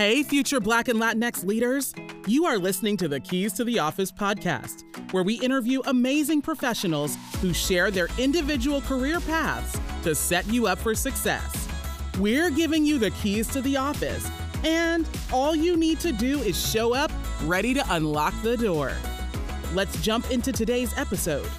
Hey, future Black and Latinx leaders. You are listening to the Keys to the Office podcast, where we interview amazing professionals who share their individual career paths to set you up for success. We're giving you the keys to the office, and all you need to do is show up ready to unlock the door. Let's jump into today's episode.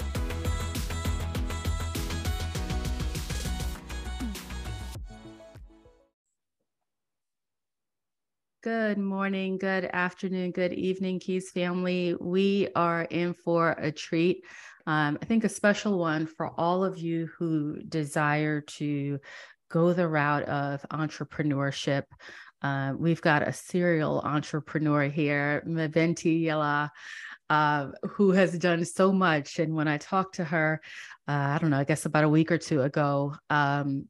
Good morning, good afternoon, good evening, Keys family. We are in for a treat. Um, I think a special one for all of you who desire to go the route of entrepreneurship. Uh, we've got a serial entrepreneur here, MaBinti Yillah, uh, who has done so much. And when I talked to her, uh, I don't know, I guess about a week or two ago, um,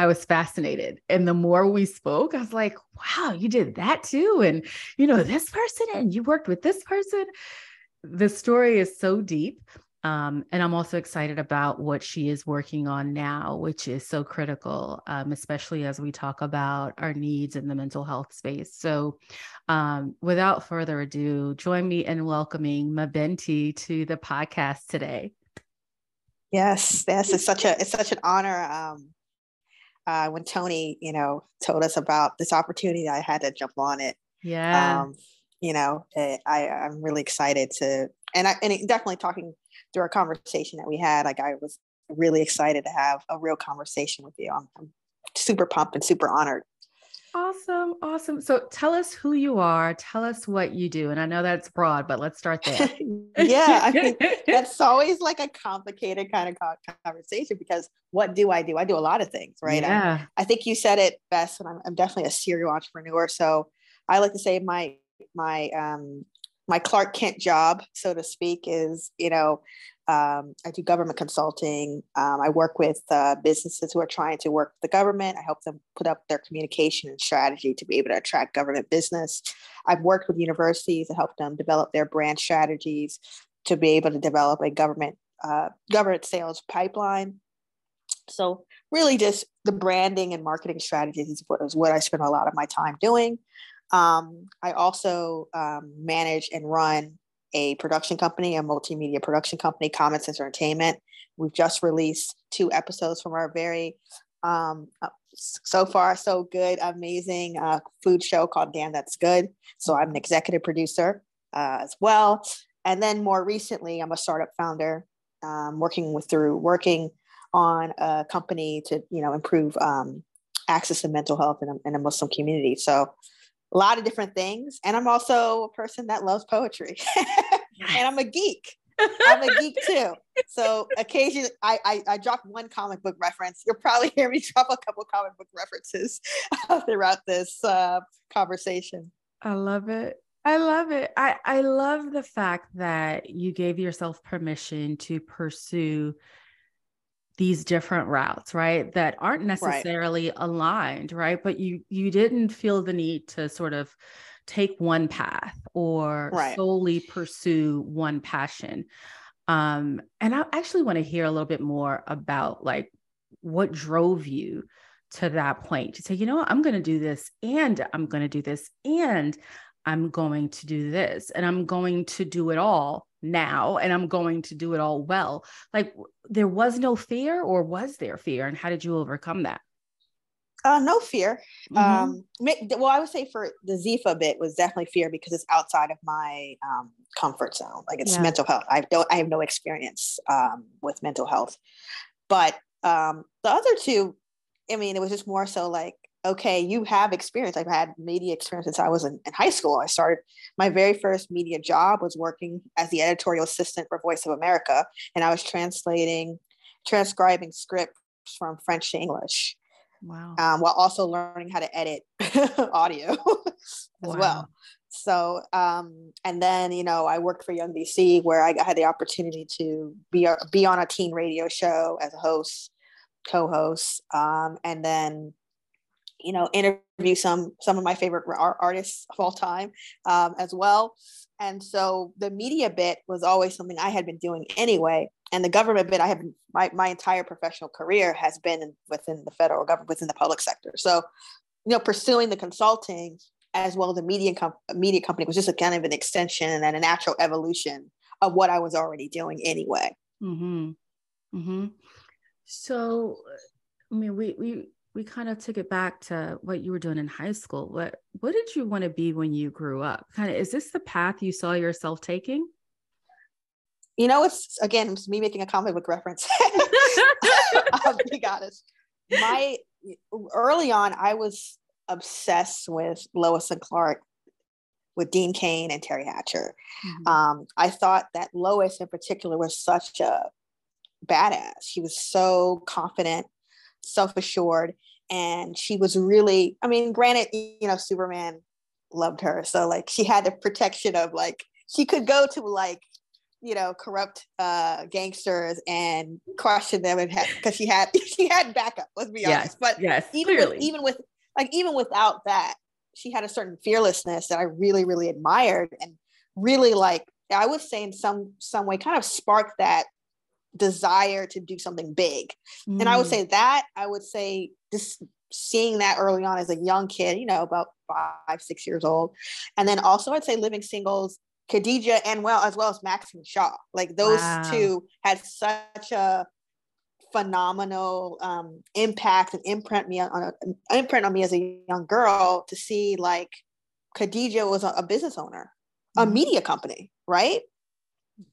I was fascinated. And the more we spoke, I was like, wow, you did that too. And, you know, this person, and you worked with this person. The story is so deep. Um, and I'm also excited about what she is working on now, which is so critical, um, especially as we talk about our needs in the mental health space. So, um, without further ado, join me in welcoming MaBinti to the podcast today. Yes, yes, it's such a it's such an honor. Um, uh, when Tony, you know, told us about this opportunity, I had to jump on it. Yeah. Um, you know, eh, I, I'm really excited to, and I, and definitely talking through our conversation that we had, like I was really excited to have a real conversation with you. I'm, I'm super pumped and super honored. Awesome. Awesome. So tell us who you are. Tell us what you do. And I know that's broad, but let's start there. yeah. I mean, that's always like a complicated kind of conversation because what do I do? I do a lot of things, right? Yeah. I, I think you said it best, and I'm, I'm definitely a serial entrepreneur. So I like to say my, my, um, my Clark Kent job, so to speak, is you know um, I do government consulting. Um, I work with uh, businesses who are trying to work with the government. I help them put up their communication and strategy to be able to attract government business. I've worked with universities to help them develop their brand strategies to be able to develop a government uh, government sales pipeline. So really, just the branding and marketing strategies is what, is what I spend a lot of my time doing. Um, I also um, manage and run a production company, a multimedia production company, Common Sense Entertainment. We've just released two episodes from our very, um, uh, so far, so good, amazing uh, food show called Damn That's Good. So I'm an executive producer uh, as well. And then more recently, I'm a startup founder, um, working with through working on a company to you know improve um, access to mental health in a, in a Muslim community. So a lot of different things. And I'm also a person that loves poetry. and I'm a geek. I'm a geek too. So occasionally I, I, I drop one comic book reference. You'll probably hear me drop a couple comic book references throughout this uh, conversation. I love it. I love it. I, I love the fact that you gave yourself permission to pursue these different routes right that aren't necessarily right. aligned right but you you didn't feel the need to sort of take one path or right. solely pursue one passion um and i actually want to hear a little bit more about like what drove you to that point to say you know what, i'm going to do this and i'm going to do this and i'm going to do this and i'm going to do it all now and I'm going to do it all well. Like there was no fear or was there fear? And how did you overcome that? Uh, no fear. Mm-hmm. Um, well, I would say for the Ziefah bit was definitely fear because it's outside of my um, comfort zone. Like it's yeah. mental health. I don't. I have no experience um, with mental health, but um, the other two, I mean, it was just more so like okay, you have experience. I've had media experience since I was in, in, high school. I started my very first media job was working as the editorial assistant for Voice of America, and I was translating, transcribing scripts from French to English. Wow. Um, while also learning how to edit audio as wow. well. So, um, and then you know, I worked for Young DC, where I had the opportunity to be be on a teen radio show as a host, co-host, um, and then you know interview some some of my favorite artists of all time um, as well and so the media bit was always something i had been doing anyway and the government bit i have my, my entire professional career has been within the federal government within the public sector so you know pursuing the consulting as well as a media, com- media company was just a kind of an extension and a natural evolution of what I was already doing anyway. Mm-hmm. Mm-hmm. So, I mean, we we we kind of took it back to what you were doing in high school. What what did you want to be when you grew up? Kind of, is this the path you saw yourself taking? You know, it's again, it's me making a comic book reference. I'll be honest. My early on, I was obsessed with Lois and Clark, with Dean Cain and Teri Hatcher. Mm-hmm. Um, I thought that Lois in particular was such a badass. She was so confident, self assured, and she was really, I mean, granted, you know, Superman loved her. So, like, she had the protection of, like, she could go to, like, you know, corrupt uh, gangsters and question them, and have because she had she had backup. Let's be yes, honest. But yes, even with, even with like even without that, she had a certain fearlessness that I really really admired, and really like I would say in some some way kind of sparked that desire to do something big. Mm. And I would mm. say that I would say just seeing that early on as a young kid, you know, about five, six years old. And then also I'd say living singles, Khadijah and well, as well as Maxine Shaw. Like those wow. two had such a phenomenal um, impact and imprint me on a, imprint on me as a young girl to see like Khadijah was a, a business owner, a mm-hmm. media company, right?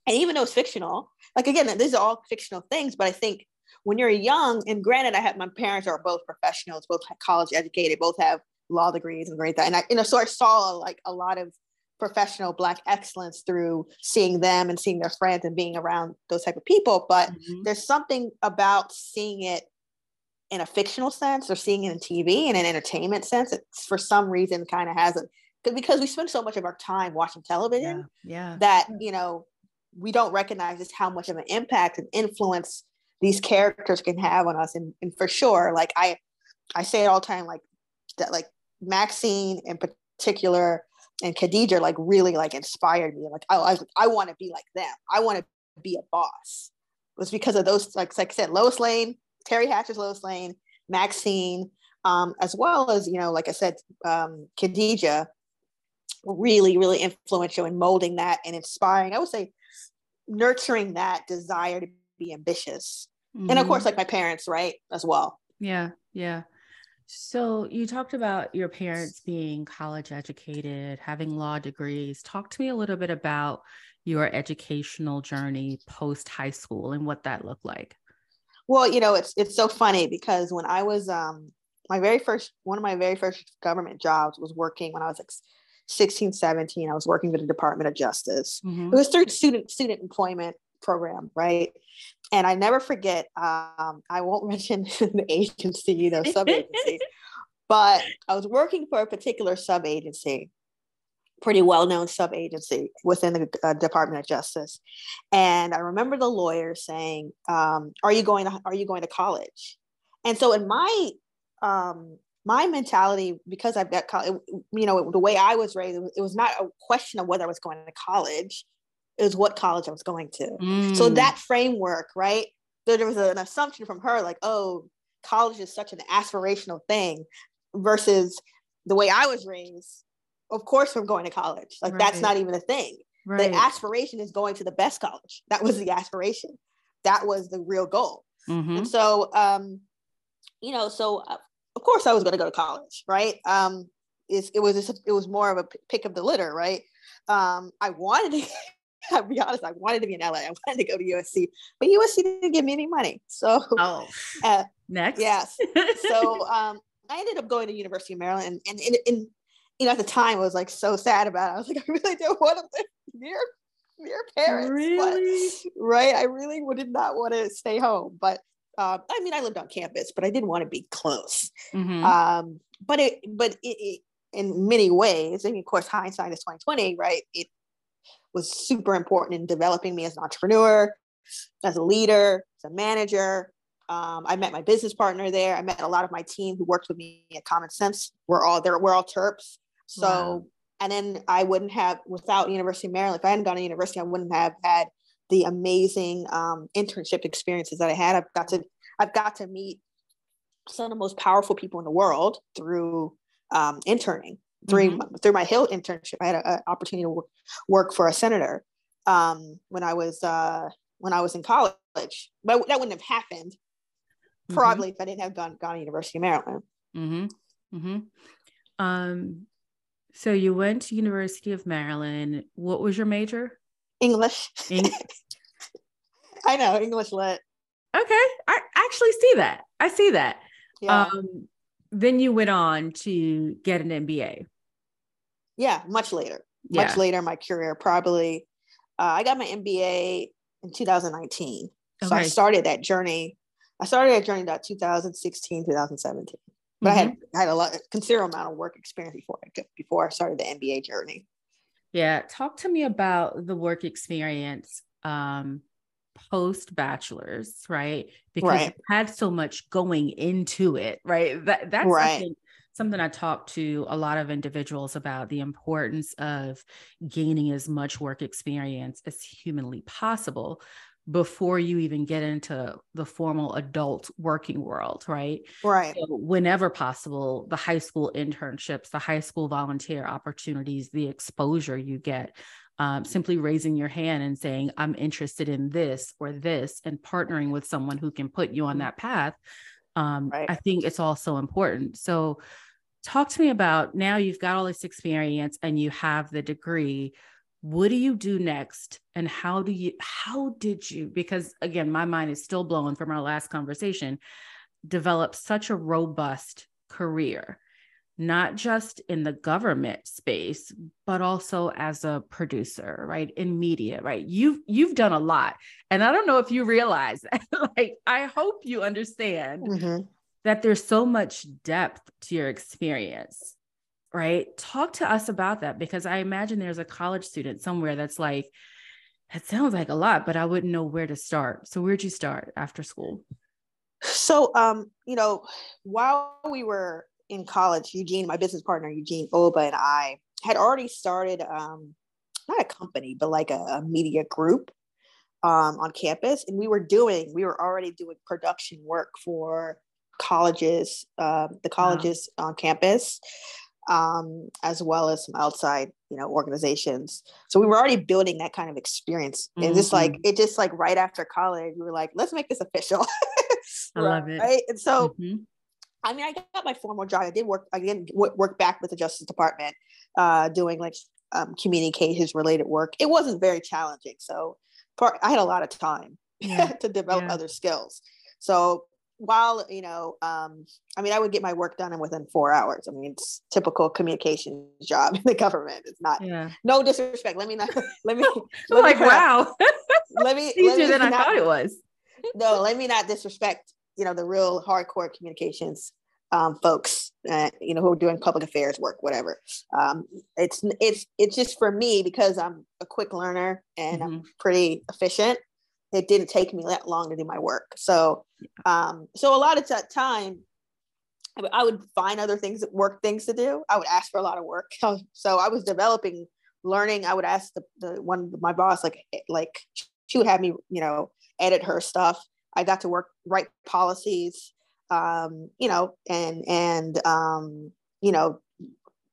And even though it's fictional, like again, these are all fictional things, but I think when you're young, and granted, I have my parents are both professionals, both college educated, both have law degrees and great that. And I, you know, so I saw like a lot of professional black excellence through seeing them and seeing their friends and being around those type of people. But mm-hmm. there's something about seeing it in a fictional sense or seeing it in TV in an entertainment sense. It's for some reason kind of has a because we spend so much of our time watching television yeah, yeah. that you know we don't recognize just how much of an impact and influence these characters can have on us. And, and for sure, like I, I say it all the time, like that, like Maxine in particular and Khadijah, like really like inspired me. Like I, I, I want to be like them. I want to be a boss. It was because of those, like, like I said, Lois Lane, Teri Hatcher's Lois Lane, Maxine, um, as well as you know, like I said, um, Khadijah, really, really influential in molding that and inspiring. I would say nurturing that desire to be ambitious. Mm-hmm. And of course, mm-hmm. like my parents, right, as well. Yeah, yeah. So you talked about your parents being college educated, having law degrees. Talk to me a little bit about your educational journey post high school and what that looked like. Well, you know, it's it's so funny because when I was um my very first one of my very first government jobs was working when I was like 16, 17, I was working with the Department of Justice. Mm-hmm. It was through student student employment program, right? And I never forget, um, I won't mention the agency, you know, sub agency, but I was working for a particular sub agency, pretty well known sub agency within the uh, Department of Justice. And I remember the lawyer saying, um, "Are you going to Are you going to college?" And so in my um, my mentality because I've got you know the way I was raised it was not a question of whether I was going to college it was what college I was going to mm. so that framework right there was an assumption from her like oh college is such an aspirational thing versus the way I was raised of course I'm going to college like right. that's not even a thing right. the aspiration is going to the best college that was the aspiration that was the real goal mm-hmm. and so um you know so uh, of course I was going to go to college, right? Um, it, it was just, it was more of a pick of the litter, right? Um, I wanted to. I'll be honest, I wanted to be in LA. I wanted to go to USC, but USC didn't give me any money. So, oh, uh, next, yes. so, um, I ended up going to University of Maryland, and, and, and, you know, at the time, I was like so sad about it. I was like, I really don't want to live near near parents, really? But, right? I really did not want to stay home, but uh, I mean, I lived on campus, but I didn't want to be close. Mm-hmm. Um, but it, but it, it, in many ways, I mean, of course, hindsight is twenty twenty, right? It was super important in developing me as an entrepreneur, as a leader, as a manager. Um, I met my business partner there. I met a lot of my team who worked with me at Common Sense. We're all there. We're all Terps. So, wow. and then I wouldn't have without University of Maryland. If I hadn't gone to university, I wouldn't have had the amazing um, internship experiences that I had. I've got to I've got to meet some of the most powerful people in the world through um, interning, through mm-hmm. through my Hill internship. I had an opportunity to work, work for a senator um, when I was uh, when I was in college, but that wouldn't have happened mm-hmm. probably if I didn't have gone gone to University of Maryland. Mm-hmm. Mm-hmm. Um, so you went to University of Maryland. What was your major? English. I know English lit. Okay, I actually see that. I see that. Yeah. Um, then you went on to get an MBA. Yeah, much later. Yeah. Much later in my career, probably. Uh, I got my MBA in 2019. Okay. So I started that journey. I started that journey about 2016, 2017. But mm-hmm. I had. I had a lot considerable amount of work experience before I before I started the MBA journey. Yeah, talk to me about the work experience um, post bachelor's, right? Because right. you had so much going into it, right? That that's right. something, something I talk to a lot of individuals about the importance of gaining as much work experience as humanly possible before you even get into the formal adult working world, right? Right. So whenever possible, the high school internships, the high school volunteer opportunities, the exposure you get, um, simply raising your hand and saying, I'm interested in this or this, and partnering with someone who can put you on mm-hmm. that path. Um, right. I think it's also important. So, talk to me about now you've got all this experience and you have the degree what do you do next? And how do you how did you because again my mind is still blown from our last conversation develop such a robust career not just in the government space but also as a producer right? In media right? You've you've done a lot. And i don't know if you realize like i hope you understand mm-hmm. that there's so much depth to your experience right talk to us about that because i imagine there's a college student somewhere that's like that sounds like a lot but i wouldn't know where to start so where'd you start after school so um you know while we were in college, Eugene, my business partner, Eugene Oba, and I had already started um, not a company, but like a, a media group um, on campus. And we were doing, we were already doing production work for colleges, uh, the colleges wow. on campus, um, as well as some outside, you know, organizations. So we were already building that kind of experience. And mm-hmm. just like, mm-hmm. it just like right after college, we were like, let's make this official. I love it. Right. And so, mm-hmm I mean, I got my formal job. I did work. I did work back with the Justice Department, uh, doing like um, communications related work. It wasn't very challenging, so part, I had a lot of time yeah. to develop yeah. other skills. So while you know, um, I mean, I would get my work done in within four hours. I mean, it's typical communications job in the government. It's not. Yeah. No disrespect. Let me not. Let me. let like me, wow. let me. Easier than not, I thought it was. No, let me not disrespect you know the real hardcore communications um, folks uh, you know who are doing public affairs work whatever um, it's it's it's just for me because i'm a quick learner and mm-hmm. i'm pretty efficient it didn't take me that long to do my work so um, so a lot of that time I would find other things work things to do. I would ask for a lot of work. So I was developing, learning. I would ask the, the one my boss like like she would have me you know edit her stuff I got to work write policies, um, you know, and and um, you know,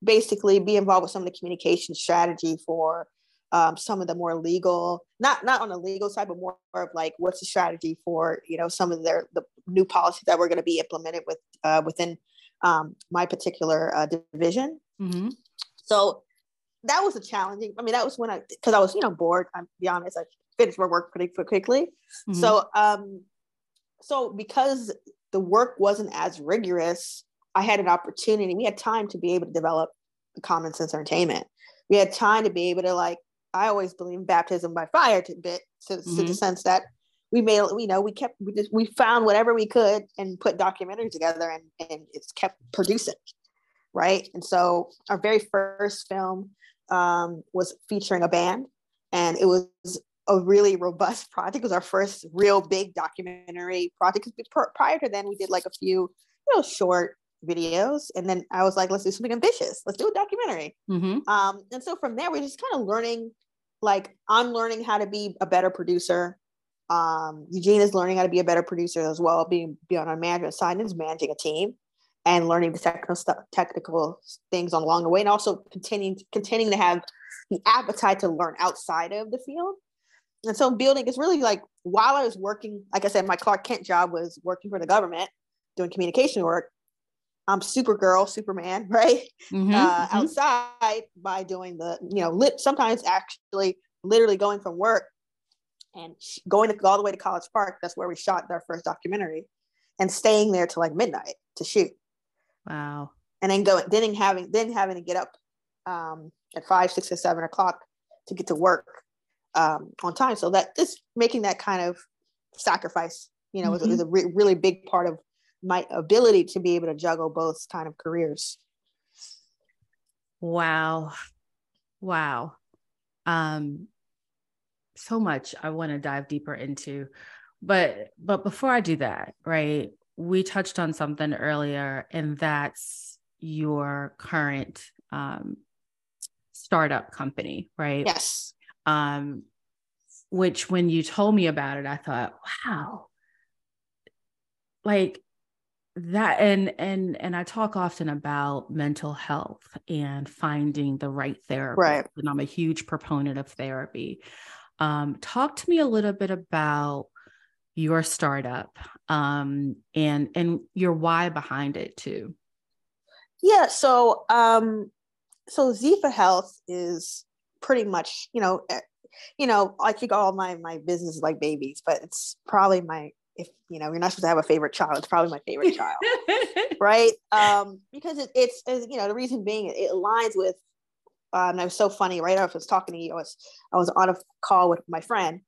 basically be involved with some of the communication strategy for um, some of the more legal, not not on the legal side, but more of like what's the strategy for you know some of their the new policies that we're going to be implemented with uh, within um, my particular uh, division. Mm-hmm. So that was a challenging. I mean, that was when I because I was you know bored. I'm be honest. I finished my work pretty quickly. Mm-hmm. So um, so because the work wasn't as rigorous, I had an opportunity. We had time to be able to develop common sense entertainment. We had time to be able to like. I always believe in baptism by fire to bit to, mm-hmm. to the mm-hmm. sense that we made you know we kept we just we found whatever we could and put documentaries together and and it's kept producing right and so our very first film um, was featuring a band and it was a really robust project. It was our first real big documentary project. Because prior to then, we did like a few, you know, short videos, and then I was like, let's do something ambitious. Let's do a documentary. Mm-hmm. Um, and so from there, we're just kind of learning. Like I'm learning how to be a better producer. Um, Eugene is learning how to be a better producer as well, being beyond on management side is managing a team. and learning the technical stuff, technical things along the way, and also continuing continuing to have the appetite to learn outside of the field. And so building is really like while I was working, like I said, my Clark Kent job was working for the government, doing communication work. I'm Supergirl, Superman, right? Mm-hmm, uh, mm-hmm. Outside by doing the, you know, lit, sometimes actually literally going from work and going to, all the way to College Park. That's where we shot our first documentary and staying there till like midnight to shoot. Wow. And then going, then having, then having to get up um, at five, six, or seven o'clock to get to work um, on time. So that just making that kind of sacrifice, you know, mm-hmm. is, is, a re- really big part of my ability to be able to juggle both kind of careers. Wow. Wow. Um, so much I want to dive deeper into. But but before I do that, right? We touched on something earlier, and that's your current um, startup company, right? Yes. Um, which when you told me about it, I thought, wow, like that and and and i talk often about mental health and finding the right therapy right. and i'm a huge proponent of therapy. Um, talk to me a little bit about your startup um, and and your why behind it too. Yeah so um so Ziefah health is pretty much you know eh, you know i think all my my business is like babies but it's probably my if you know you're not supposed to have a favorite child it's probably my favorite child right um because it, it's, it's you know the reason being it aligns with um, and it was so funny right I was talking to you I was I was on a call with my friend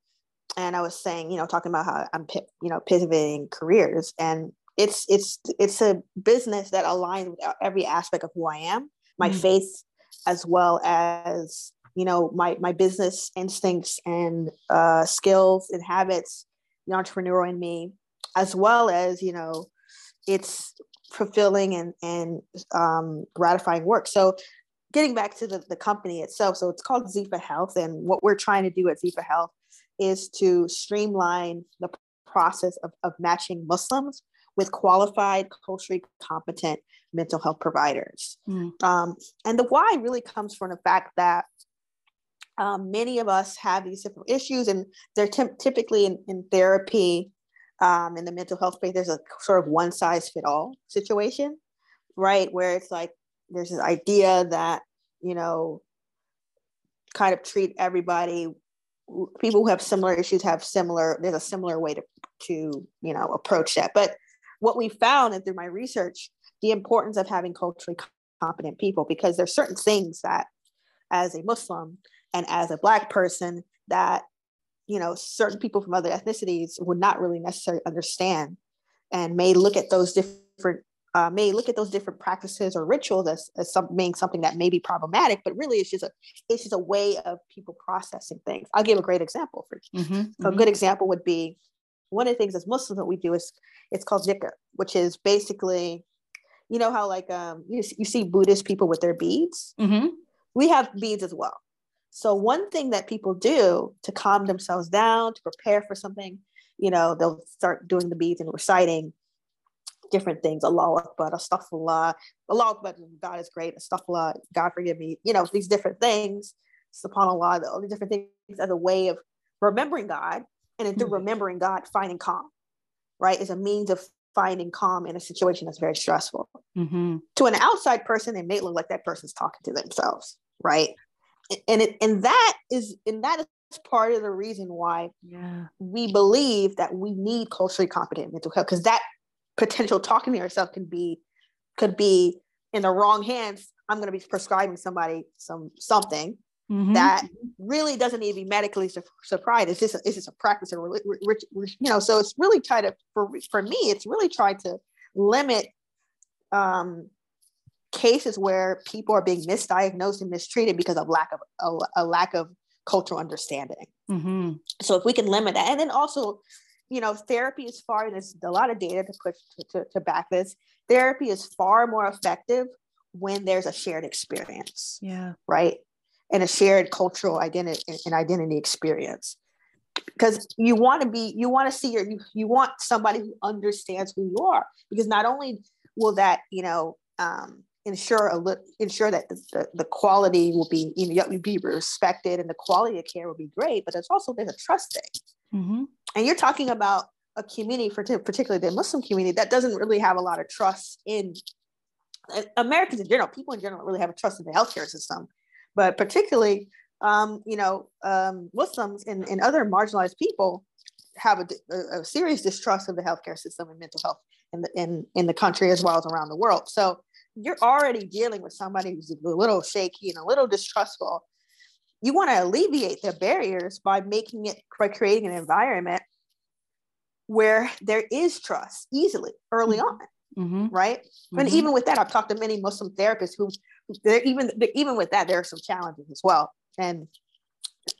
and I was saying you know talking about how I'm you know pivoting careers and it's it's it's a business that aligns with every aspect of who I am my mm-hmm. faith as well as you know my my business instincts and uh, skills and habits the entrepreneur in me, as well as, you know, it's fulfilling and, and um, gratifying work. So getting back to the, the company itself, so it's called Ziefah Health. And what we're trying to do at Ziefah Health is to streamline the process of, of matching Muslims with qualified, culturally competent mental health providers. Mm. Um, and the why really comes from the fact that um, many of us have these different issues, and they're t- typically in, in therapy, um, in the mental health space. There's a sort of one size fit all situation, right? Where it's like there's this idea that you know, kind of treat everybody. People who have similar issues have similar. There's a similar way to to you know approach that. But what we found, and through my research, the importance of having culturally competent people because there's certain things that as a Muslim and as a black person that you know certain people from other ethnicities would not really necessarily understand and may look at those different uh, may look at those different practices or rituals as, as some, being something that may be problematic, but really it's just a it's just a way of people processing things. I'll give a great example for you. Mm-hmm, mm-hmm. A good example would be one of the things as Muslims that we do is it's called zikr, which is basically, you know how like um you, you see Buddhist people with their beads. Mm-hmm. We have beads as well. So one thing that people do to calm themselves down, to prepare for something, you know, they'll start doing the beads and reciting different things. Allah Akbar, Astaghfirullah, Allah Akbar, God is great, Astaghfirullah, God forgive me, you know, these different things, SubhanAllah, all the different things as a way of remembering God. And then through mm-hmm. remembering God, finding calm, right? Is a means of finding calm in a situation that's very stressful. Mm-hmm. To an outside person, it may look like that person's talking to themselves, right? And it and that is and that is part of the reason why yeah. we believe that we need culturally competent mental health because that potential talking to yourself can be could be in the wrong hands i'm going to be prescribing somebody some something mm-hmm. that really doesn't need to be medically su- surprised it's just a, it's just a practice of you know so it's really trying to for, for me it's really trying to limit um cases where people are being misdiagnosed and mistreated because of lack of a, a lack of cultural understanding. Mm-hmm. So if we can limit that, and then also, you know, therapy is far. and There's a lot of data to push to, to, to back this. Therapy is far more effective when there's a shared experience. Yeah. Right. And a shared cultural identity and identity experience because you want to be you want to see your you, you want somebody who understands who you are because not only will that you know um, ensure a li- ensure that the, the quality will be you know be respected and the quality of care will be great but there's also there's a trust thing mm-hmm. and you're talking about a community for particularly the muslim community that doesn't really have a lot of trust in americans in general people in general really have a trust in the healthcare system but particularly um, you know um, muslims and, and other marginalized people have a, a, a serious distrust of the healthcare system and mental health in the in, in the country as well as around the world so you're already dealing with somebody who's a little shaky and a little distrustful. You want to alleviate the barriers by making it by creating an environment where there is trust easily early mm-hmm. on. Mm-hmm. Right. Mm-hmm. And even with that, I've talked to many Muslim therapists who they're even even with that, there are some challenges as well. And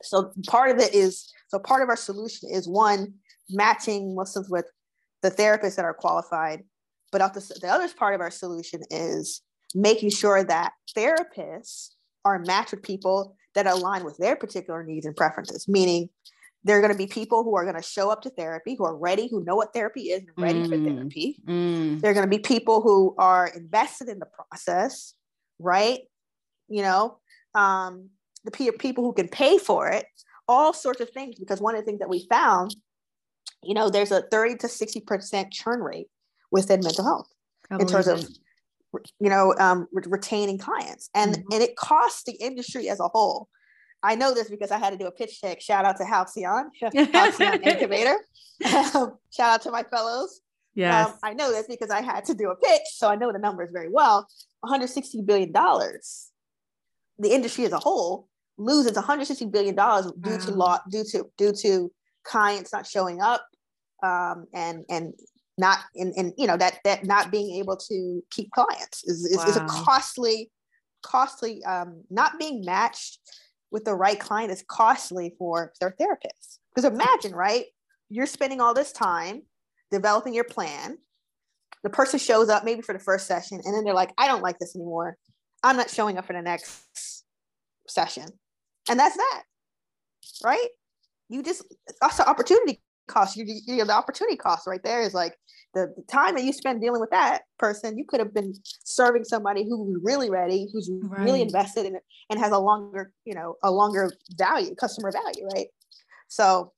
so part of it is so part of our solution is one, matching Muslims with the therapists that are qualified but the, the other part of our solution is making sure that therapists are matched with people that align with their particular needs and preferences, meaning there are going to be people who are going to show up to therapy who are ready, who know what therapy is and ready mm, for therapy. Mm. There are going to be people who are invested in the process, right? You know, um, the people who can pay for it, all sorts of things. Because one of the things that we found, you know, there's a 30 to 60% churn rate within mental health in terms of you know um, re- retaining clients. And mm-hmm. and it costs the industry as a whole. I know this because i had to do a pitch deck. Shout out to halcyon halcyon incubator. Um, shout out to my fellows. Yes. Um, i know this because i had to do a pitch so i know the numbers very well. 160 billion dollars. The industry as a whole loses 160 billion dollars due wow. to law due to due to clients not showing up um, and and not in, in you know that that not being able to keep clients is, is, wow. is a costly costly um, not being matched with the right client is costly for their therapist. Because imagine right you're spending all this time developing your plan. The person shows up maybe for the first session and then they're like i don't like this anymore. I'm not showing up for the next session. And that's that right? You just that's an opportunity cost you, you know the opportunity cost right there is like the, the, time that you spend dealing with that person you could have been serving somebody who's really ready who's right. really invested in it and has a longer you know a longer value customer value right? So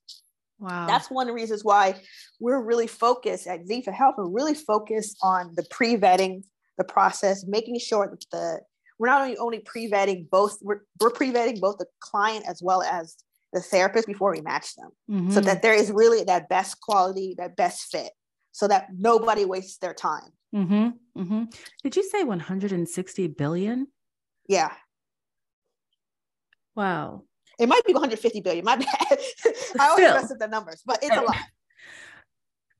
wow. that's one of the reasons why we're really focused at Ziefah Health. We're really focused on the pre-vetting the process making sure that the we're not only only pre-vetting both we're, we're pre-vetting both the client as well as the therapist before we match them. Mm-hmm. so that there is really that best quality that best fit so that nobody wastes their time. Mm-hmm. Mm-hmm. did you say 160 billion? Yeah. Wow. It might be 150 billion my bad. I always mess up the numbers but it's a lot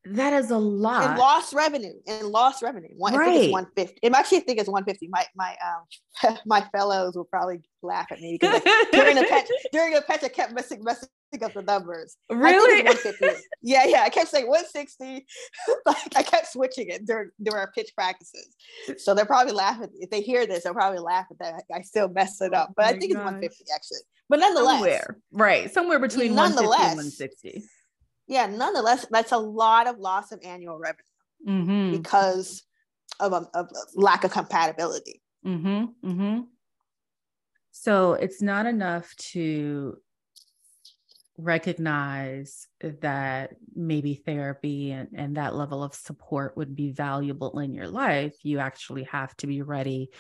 that is a lot. And lost revenue. And lost revenue. One, right. I think it's 150. It actually I think it's 150. My my um my fellows will probably laugh at me because during the pitch during the pitch I kept messing messing up the numbers. Really? 150. yeah, yeah. I kept saying 160. like I kept switching it during during our pitch practices. So they're probably laughing. If they hear this, they'll probably laugh at that. I still mess it up. But oh I think gosh. it's 150 actually. But nonetheless. Somewhere. Right. Somewhere between 150 and 160 yeah, nonetheless, that's a lot of loss of annual revenue mm-hmm. because of a, of lack of compatibility. Mm-hmm. Mm-hmm. So it's not enough to recognize that maybe therapy and, and that level of support would be valuable in your life. You actually have to be ready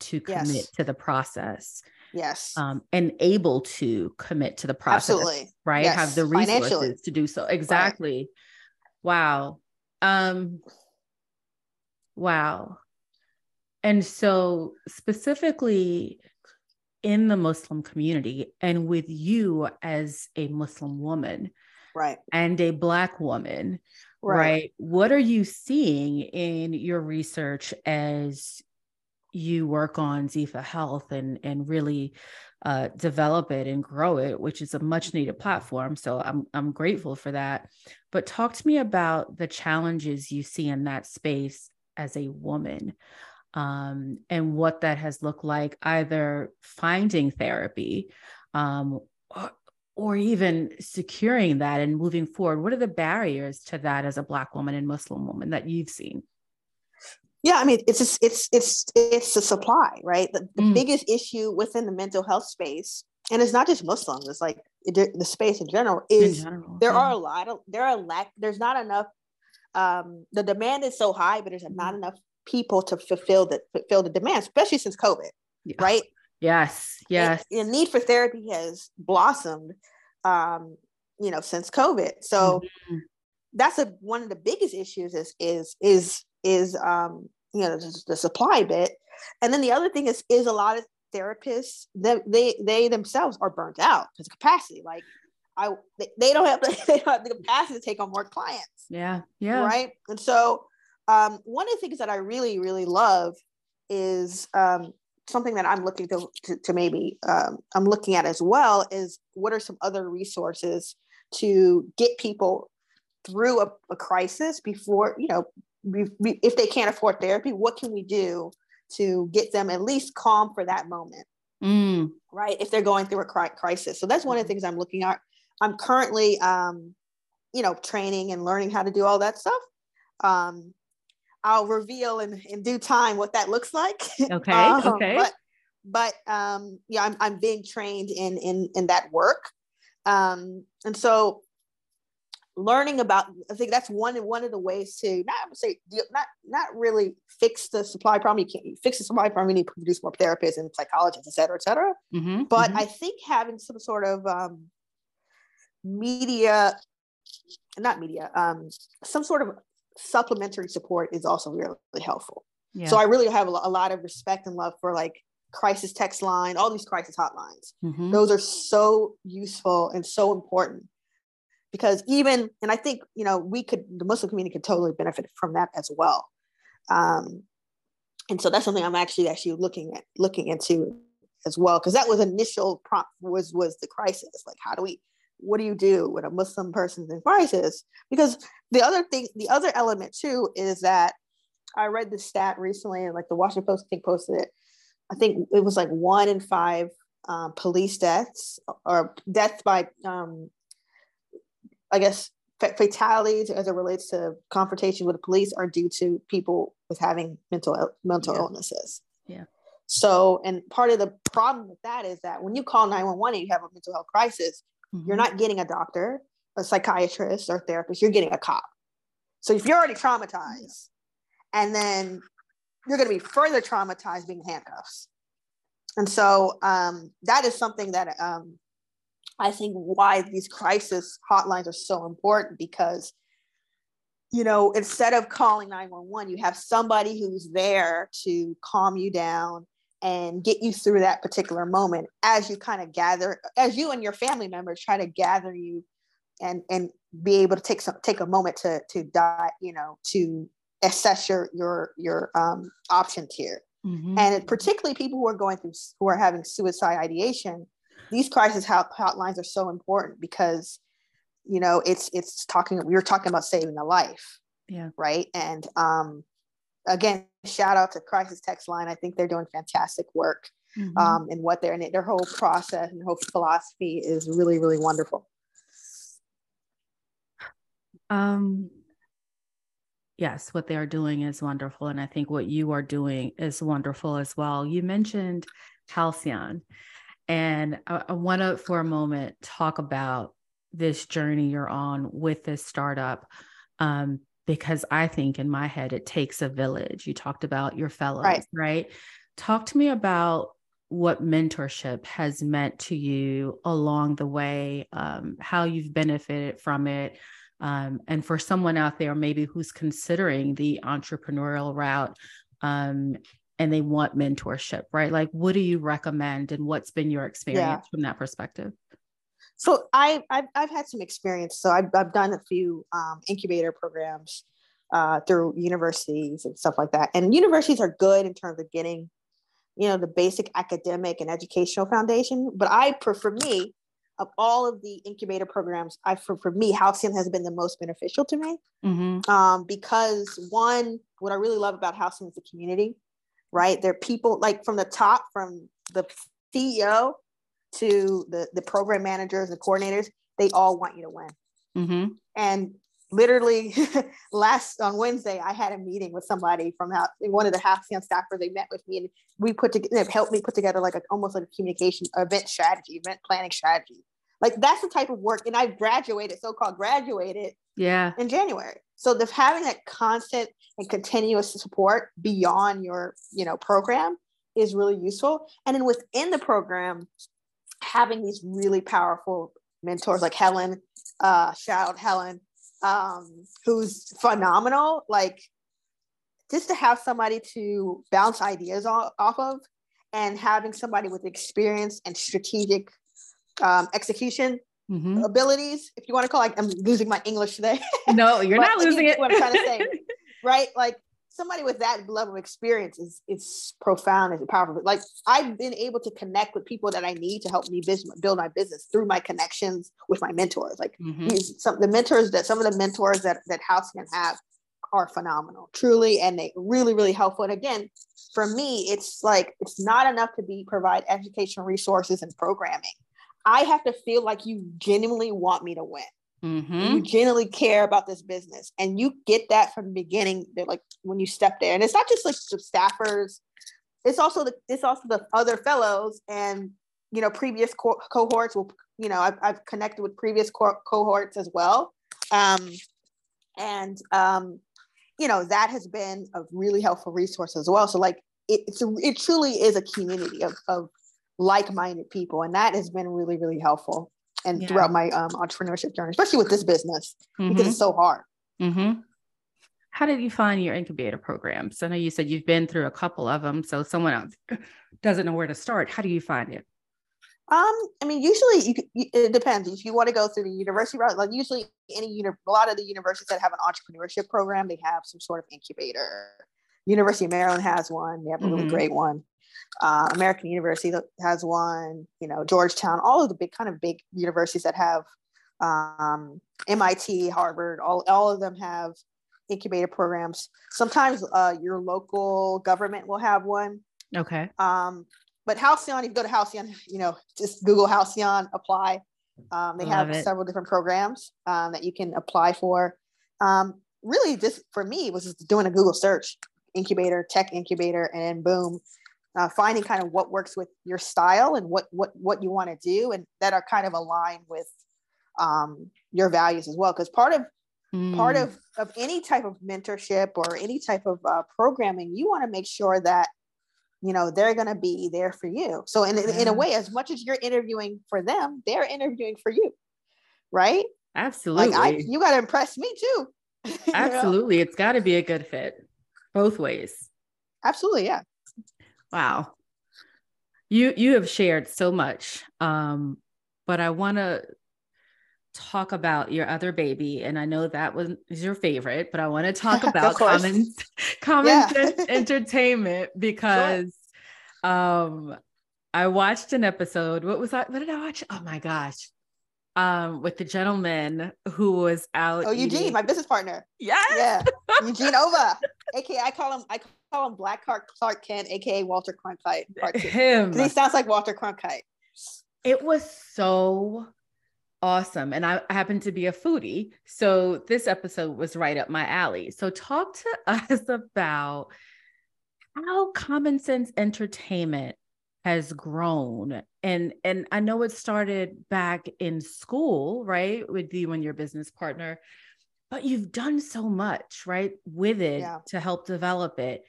to commit yes. to the process yes. um, and able to commit to the process Absolutely. right? Yes. have the resources to do so. Exactly. Right. wow. Um wow. And so specifically in the muslim community and with you as a muslim woman right. and a black woman right. right? What are you seeing in your research as you work on Ziefah Health and and really uh, develop it and grow it, which is a much needed platform. So I'm I'm grateful for that. But talk to me about the challenges you see in that space as a woman. Um, and what that has looked like, either finding therapy um, or, or even securing that and moving forward. What are the barriers to that as a Black woman and Muslim woman that you've seen? Yeah, I mean, it's just, it's it's it's the supply, right? The, the mm. biggest issue within the mental health space, and it's not just Muslims. It's like the space in general is in general, there yeah. are a lot of there are lack. There's not enough. Um, the demand is so high, but there's not mm-hmm. enough people to fulfill the fulfill the demand, especially since COVID, right? Yes, yes. The need for therapy has blossomed, um, you know, since COVID. So mm-hmm. that's a one of the biggest issues is is is is um, you know the, the supply bit, and then the other thing is is a lot of therapists they they, they themselves are burnt out because capacity. Like I they, they don't have the, they don't have the capacity to take on more clients. Yeah, yeah. Right, and so um, one of the things that I really really love is um, something that I'm looking to, to, to maybe um, I'm looking at as well is what are some other resources to get people through a, a crisis before you know if they can't afford therapy what can we do to get them at least calm for that moment mm. right if they're going through a crisis so that's one of the mm-hmm. things i'm looking at i'm currently um, you know training and learning how to do all that stuff um, I'll reveal in, in due time what that looks like. Okay. um, okay. But, but um, yeah, I'm, I'm being trained in, in, in that work. Um, and so learning about, I think that's one, one of the ways to not say, not, not really fix the supply problem. You can't fix the supply problem. You need to produce more therapists and psychologists, et cetera, et cetera. Mm-hmm, but mm-hmm. I think having some sort of um, media, not media, um, some sort of supplementary support is also really, really helpful. Yeah. So I really have a, a, lot of respect and love for like crisis text line, all these crisis hotlines. Mm-hmm. Those are so useful and so important because even, and I think, you know, we could, the Muslim community could totally benefit from that as well. Um, and so that's something I'm actually actually looking at, looking into as well, because that was initial prompt was, was the crisis. Like, how do we, what do you do when a Muslim person's in crisis? Because the other thing, the other element too, is that I read the stat recently, and like the Washington Post, I think posted it. I think it was like one in five um, police deaths or deaths by, um, I guess, fatalities as it relates to confrontation with the police are due to people with having mental mental yeah. illnesses. Yeah. So, and part of the problem with that is that when you call 911 and you have a mental health crisis, Mm-hmm. You're not getting a doctor, a psychiatrist, or therapist. You're getting a cop. So if you're already traumatized, and then you're going to be further traumatized being handcuffs. And so um, that is something that um, I think why these crisis hotlines are so important because, you know, instead of calling 911, you have somebody who's there to calm you down and get you through that particular moment as you kind of gather as you and your family members try to gather you and and be able to take some take a moment to to die you know to assess your your your um, options here mm-hmm. and particularly people who are going through who are having suicide ideation these crisis hotlines are so important because you know it's it's talking we are talking about saving a life yeah right and um again, shout out to Crisis Text Line. I think they're doing fantastic work mm-hmm. um, in what they're in. Their whole process and whole philosophy is really, really wonderful. Um, yes, what they are doing is wonderful. And I think what you are doing is wonderful as well. You mentioned Halcyon, and I, I want to, for a moment, talk about this journey you're on with this startup. Um, because I think in my head it takes a village. You talked about your fellows, right? right? Talk to me about what mentorship has meant to you along the way, um, how you've benefited from it. Um, and for someone out there, maybe who's considering the entrepreneurial route um, and they want mentorship, right? Like, what do you recommend and what's been your experience yeah. from that perspective? So I, I've, I've had some experience. So I've, I've done a few um, incubator programs uh, through universities and stuff like that. And universities are good in terms of getting, you know, the basic academic and educational foundation. But I, for me, of all of the incubator programs, I for, for me, Halcyon has been the most beneficial to me. Mm-hmm. Um, because one, what I really love about Halcyon is the community, right? They're people like from the top, from the CEO to the the program managers, the coordinators, they all want you to win. Mm-hmm. And literally last on Wednesday, I had a meeting with somebody from out one of the Halcyon staffers. They met with me and we put together, helped me put together like a, almost like a communication event strategy, event planning strategy. Like that's the type of work. And I graduated, so-called graduated yeah in January. So the having that constant and continuous support beyond your, you know, program is really useful. And then within the program, having these really powerful mentors like Helen, uh, shout out Helen, um, who's phenomenal. Like just to have somebody to bounce ideas off, of and having somebody with experience and strategic um, execution mm-hmm. abilities, if you want to call it, like, I'm losing my English today. No, you're not losing it. What I'm trying to say, right? Like somebody with that level of experience is is profound and powerful. Like I've been able to connect with people that I need to help me business, build my business through my connections with my mentors. Like mm-hmm. these, some the mentors that some of the mentors that that House can have are phenomenal, truly, and they really really helpful. And again, for me, it's like it's not enough to be provide educational resources and programming. I have to feel like you genuinely want me to win. Mm-hmm. You genuinely care about this business, and you get that from the beginning. Like when you step there, and it's not just like the staffers; it's also the it's also the other fellows and you know previous co- cohorts. Will you know I've, I've connected with previous co- cohorts as well, um, and um, you know that has been a really helpful resource as well. So like it, it's a, it truly is a community of, of like-minded people, and that has been really really helpful and yeah. throughout my um, entrepreneurship journey, especially with this business mm-hmm. because it's so hard. Mm-hmm. How did you find your incubator programs? I know you said you've been through a couple of them, so someone else doesn't know where to start. How do you find it? Um, I mean, usually you, it depends. If you want to go through the university route, like usually any uni- a lot of the universities that have an entrepreneurship program, they have some sort of incubator. University of Maryland has one. They have a really mm-hmm. great one uh, American University has one, you know, Georgetown, all of the big kind of big universities that have um, MIT, Harvard, all, all of them have incubator programs. Sometimes uh, your local government will have one. Okay. Um, but Halcyon, if you go to Halcyon, you know, just Google Halcyon, apply. Um, they Love have it. several different programs um, that you can apply for. Um, really, just for me, was just doing a Google search, incubator, tech incubator, and boom, uh, finding kind of what works with your style and what what what you want to do and that are kind of aligned with um, your values as well. Because part of mm. part of of any type of mentorship or any type of uh, programming you want to make sure that you know they're going to be there for you. So in, yeah. in a way as much as you're interviewing for them they're interviewing for you right? Absolutely like I, you got to impress me too. Absolutely know? it's got to be a good fit both ways. Absolutely yeah Wow. You you have shared so much. Um, but I want to talk about your other baby and I know that was is your favorite, but I want to talk about common common yeah. sense entertainment because sure. um I watched an episode. What was that? What did I watch? Oh my gosh. Um, with the gentleman who was out. Oh, Eugene, eating. my business partner. Yes. Yeah. Eugene Ova. AKA I call him I call him Black Clark Kent, aka Walter Cronkite. Him. He sounds like Walter Cronkite. It was so awesome. And I happen to be a foodie. So this episode was right up my alley. So talk to us about how common sense entertainment has grown. And and I know it started back in school, right? With you and your business partner but you've done so much right with it yeah. to help develop it.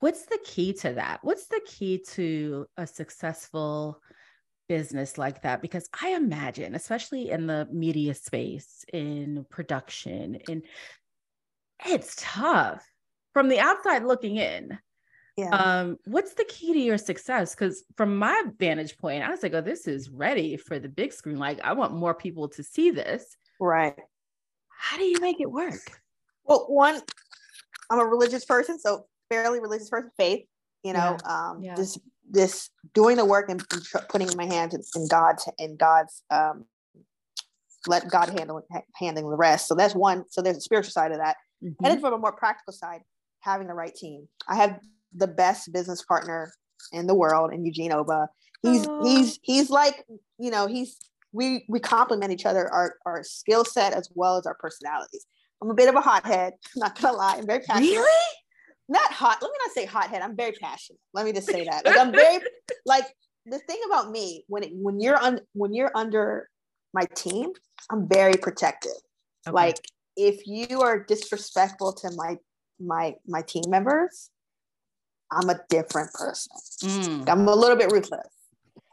What's the key to that? What's the key to a successful business like that? Because i imagine especially in the media space in production and it's tough from the outside looking in. Yeah. um what's the key to your success? Because from my vantage point i was like oh this is ready for the big screen. Like i want more people to see this. Right how do you make it work? Well, one, I'm a religious person, so fairly religious person, faith. You know, yeah. Um, yeah. this this doing the work and, and putting my hands in, in God's in God's um, let God handle handling the rest. So that's one. So there's a spiritual side of that, mm-hmm. and then from a more practical side, having the right team. I have the best business partner in the world, in Eugene Oba. He's oh. he's he's like you know he's we we complement each other our our skill set as well as our personalities I'm a bit of a hothead. I'm not gonna lie. I'm very passionate. Really? Not hot. Let me not say hothead. I'm very passionate. Let me just say that. Like I'm very like the thing about me when it, when you're on when you're under my team, I'm very protective. Okay. Like if you are disrespectful to my my my team members, I'm a different person. Mm. I'm a little bit ruthless.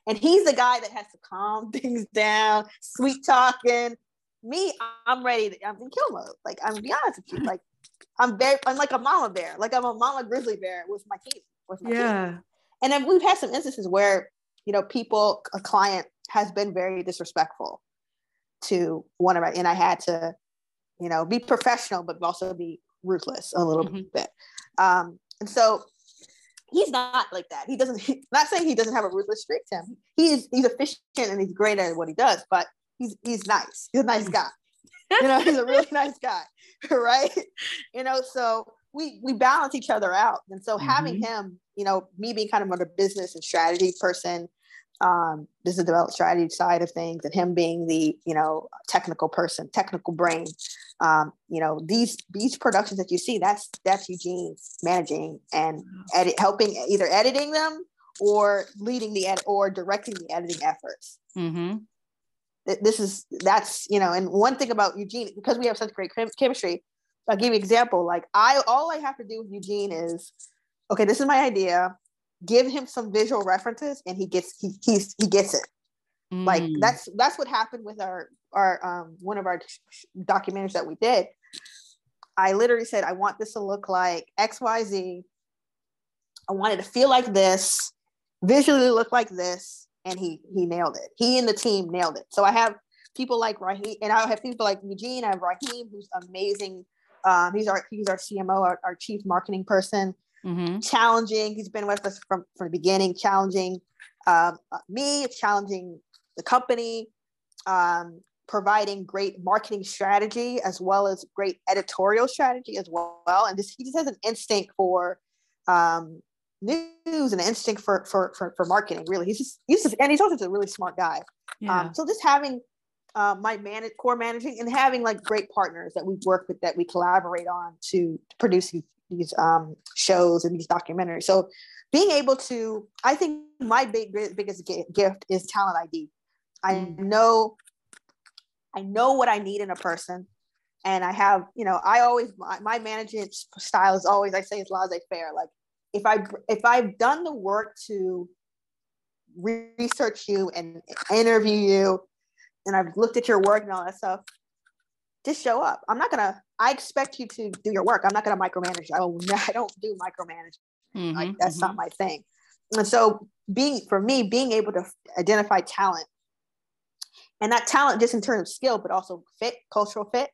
And he's the guy that has to calm things down, sweet talking. Me, I'm ready. To, I'm in kill mode. Like I'm be honest with you. Like I'm very, I'm like a mama bear. Like I'm a mama grizzly bear with my team. With my yeah. Team. And then we've had some instances where you know people, a client has been very disrespectful to one of my, and I had to, you know, be professional but also be ruthless a little mm-hmm. bit. Um, and so he's not like that. He doesn't. He, not saying he doesn't have a ruthless streak to him. He's he's efficient and he's great at what he does. But he's he's nice. He's a nice guy. you know, he's a really nice guy, right? You know, so we we balance each other out. And so mm-hmm. having him, you know, me being kind of a business and strategy person, um, business development strategy side of things, and him being the you know technical person, technical brain. Um, you know these these productions that you see, that's that's Eugene managing and edit, helping either editing them or leading the ed or directing the editing efforts. Mm-hmm. This is that's you know, and one thing about Eugene because we have such great chemistry. I'll give you an example. Like I, all I have to do with Eugene is, okay, this is my idea give him some visual references and he gets he he's, he gets it mm. like that's that's what happened with our our um one of our documentaries that we did i literally said i want this to look like xyz i want it to feel like this visually look like this and he he nailed it he and the team nailed it so i have people like Raheem, and I have people like Eugene. I have Raheem, who's amazing. Um, he's our he's our CMO, our, our chief marketing person mm-hmm. challenging. He's been with us from, from the beginning, challenging um, me, challenging the company, um, providing great marketing strategy as well as great editorial strategy as well. And this, he just has an instinct for um, news and an instinct for, for, for, for marketing, really. He's just, he's just, and he's also just a really smart guy. Yeah. Um, so just having uh, my man core managing and having like great partners that we work with that we collaborate on to produce these um, shows and these documentaries. So being able to, I think my big biggest gift is talent ID. I mm. know, I know what I need in a person, and I have, you know, I always my, my management style is always I say it's laissez faire. Like if I if I've done the work to research you and interview you, and I've looked at your work and all that stuff, just show up. I'm not gonna. I expect you to do your work. I'm not gonna micromanage. I don't. I don't do micromanaging. Mm-hmm, like that's mm-hmm. not my thing. And so, being for me, being able to identify talent, and that talent just in terms of skill, but also fit, cultural fit,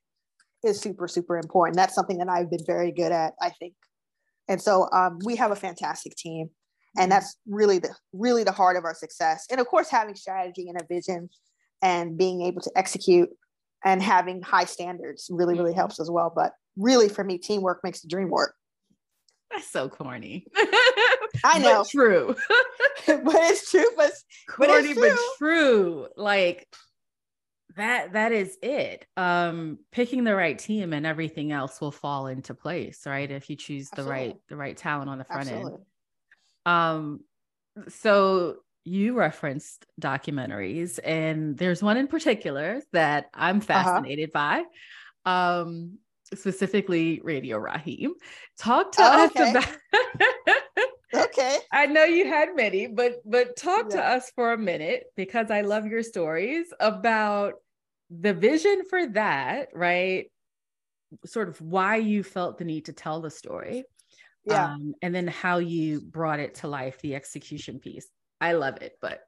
is super super important. That's something that I've been very good at. I think. And so um, we have a fantastic team, and that's really the really the heart of our success. And of course, having strategy and a vision, and being able to execute and having high standards really really mm-hmm. helps as well but really for me teamwork makes the dream work that's so corny i know but true but it's true but, corny but, but true like that that is it um picking the right team and everything else will fall into place right if you choose the Absolutely. right the right talent on the front Absolutely. end um so you referenced documentaries, and there's one in particular that I'm uh-huh. fascinated uh-huh. by, um, specifically Radio Raheem. Talk to oh, us okay. about. okay. I know you had many, but but talk yeah. to us for a minute because I love your stories about the vision for that, right? Sort of why you felt the need to tell the story. Yeah. Um, and then how you brought it to life, the execution piece. I love it, but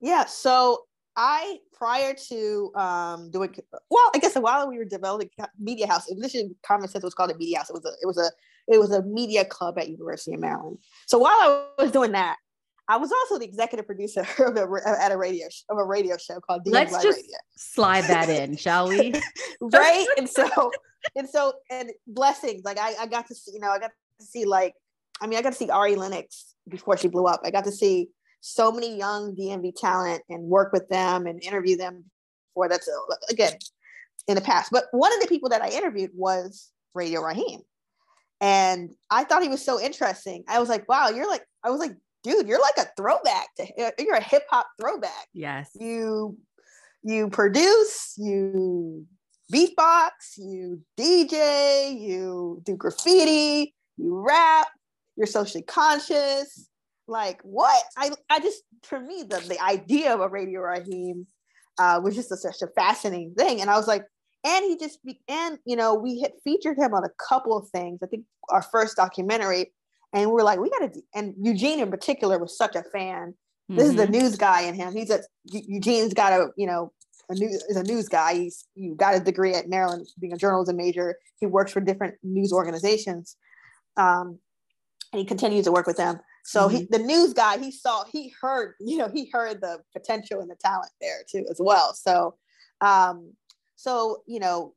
yeah. So I prior to um, doing well, I guess while we were developing Media House, initially Common Sense was called a Media House. It was a it was a it was a media club at University of Maryland. So while I was doing that, I was also the executive producer of a, at a radio of a radio show called DMV Let's just Radio. slide that in, shall we? right. And so and so and blessings. Like I, I got to see, you know, I got to see like I mean, I got to see Ari Lennox before she blew up. I got to see so many young DMV talent and work with them and interview them for that's again in the past. But one of the people that I interviewed was Radio Raheem. And I thought he was so interesting. I was like, wow, you're like, I was like, dude, you're like a throwback to you're a hip hop throwback. Yes. You you produce, you beatbox, you DJ, you do graffiti, you rap, you're socially conscious. Like what? I I just for me the the idea of a Radio Raheem uh, was just a, such a fascinating thing, and I was like, and he just be, and you know we had featured him on a couple of things. I think our first documentary, and we are like, we got to. And Eugene in particular was such a fan. Mm-hmm. This is the mm-hmm. news guy in him. He's a Eugene's got a you know a news is a news guy. He's you got a degree at Maryland, being a journalism major. He works for different news organizations, um, and he continues to work with them. So mm-hmm. he, the news guy, he saw, he heard, you know, he heard the potential and the talent there too as well. So, um, so you know,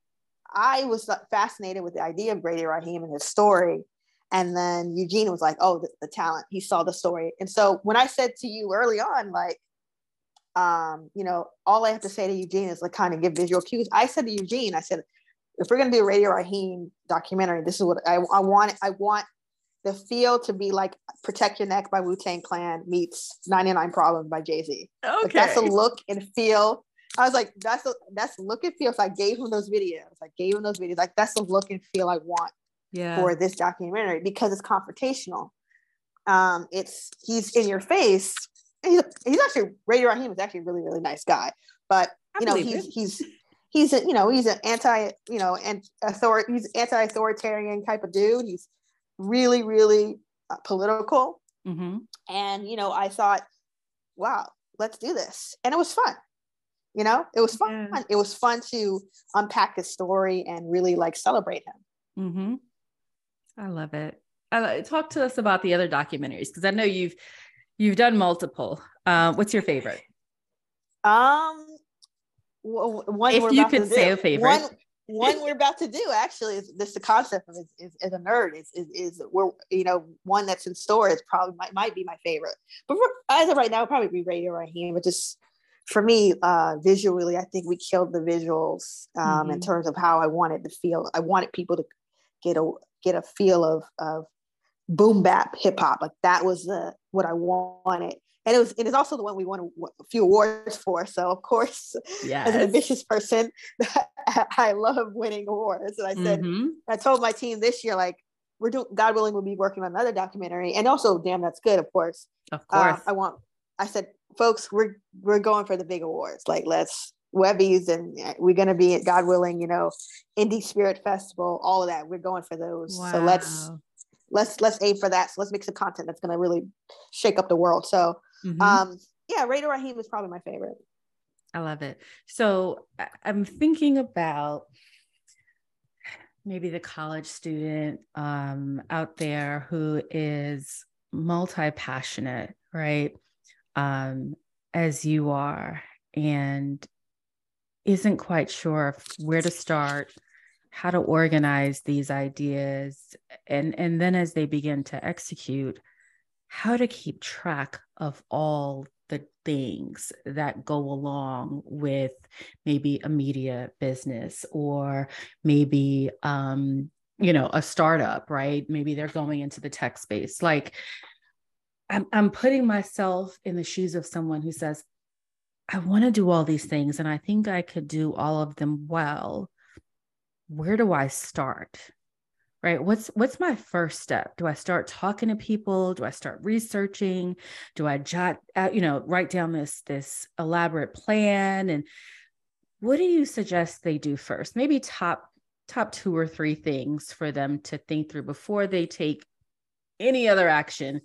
I was fascinated with the idea of Radio Raheem and his story. And then Eugene was like, "Oh, the, the talent." He saw the story, and so when I said to you early on, like, um, you know, all I have to say to Eugene is like kind of give visual cues. I said to Eugene, I said, if we're gonna do a Radio Raheem documentary, this is what I, I want. I want the feel to be like Protect Your Neck by Wu Tang Clan meets 99 Problems by Jay Z. Okay. Like that's a look and feel. I was like, that's a that's look and feel. So I gave him those videos. I gave him those videos. Like that's the look and feel I want yeah. for this documentary because it's confrontational. Um, it's he's in your face. He's, he's actually Radio Raheem is actually a really really nice guy, but you know he's he's he's a, you know he's an anti you know and author he's anti authoritarian type of dude. He's really, really uh, political. Mm-hmm. And, you know, I thought, wow, let's do this. And it was fun. You know, it was fun. Yeah. It was fun to unpack his story and really like celebrate him. Mm-hmm. I love it. Uh, talk to us about the other documentaries because I know you've you've done multiple. Uh, what's your favorite? Um, one if you could say a favorite. One, one we're about to do actually is this the concept of is, is, is a nerd is, is, is we're you know one that's in store is probably might, might be my favorite but for, as of right now probably be radio raheem but just for me uh visually i think we killed the visuals um mm-hmm. in terms of how i wanted to feel i wanted people to get a get a feel of of boom bap hip hop like that was the what i wanted and it was it is also the one we won a few awards for. So of course, yes. as an ambitious person, I love winning awards. And I said, mm-hmm. I told my team this year, like we're doing, God willing, we'll be working on another documentary, and also, damn, that's good, of course. Of uh, course, uh, I want. I said, folks, we're we're going for the big awards. Like let's Webbies and we're going to be at God willing, you know, Indie Spirit Festival, all of that. We're going for those. Wow. So let's let's let's aim for that. So let's make some content that's going to really shake up the world. So Mm-hmm. Um, yeah, Radio Raheem is probably my favorite. I love it. So I'm thinking about maybe the college student um, out there who is multi passionate, right? Um, as you are, and isn't quite sure where to start, how to organize these ideas, and and then as they begin to execute, how to keep track of all the things that go along with maybe a media business or maybe um, you know a startup right? Maybe they're going into the tech space. Like i'm, I'm putting myself in the shoes of someone who says i want to do all these things and i think i could do all of them well. Where do i start? Right? What's what's my first step? Do i start talking to people? Do i start researching? Do i jot out you know write down this this elaborate plan? And what do you suggest they do first? Maybe top top two or three things for them to think through before they take any other action.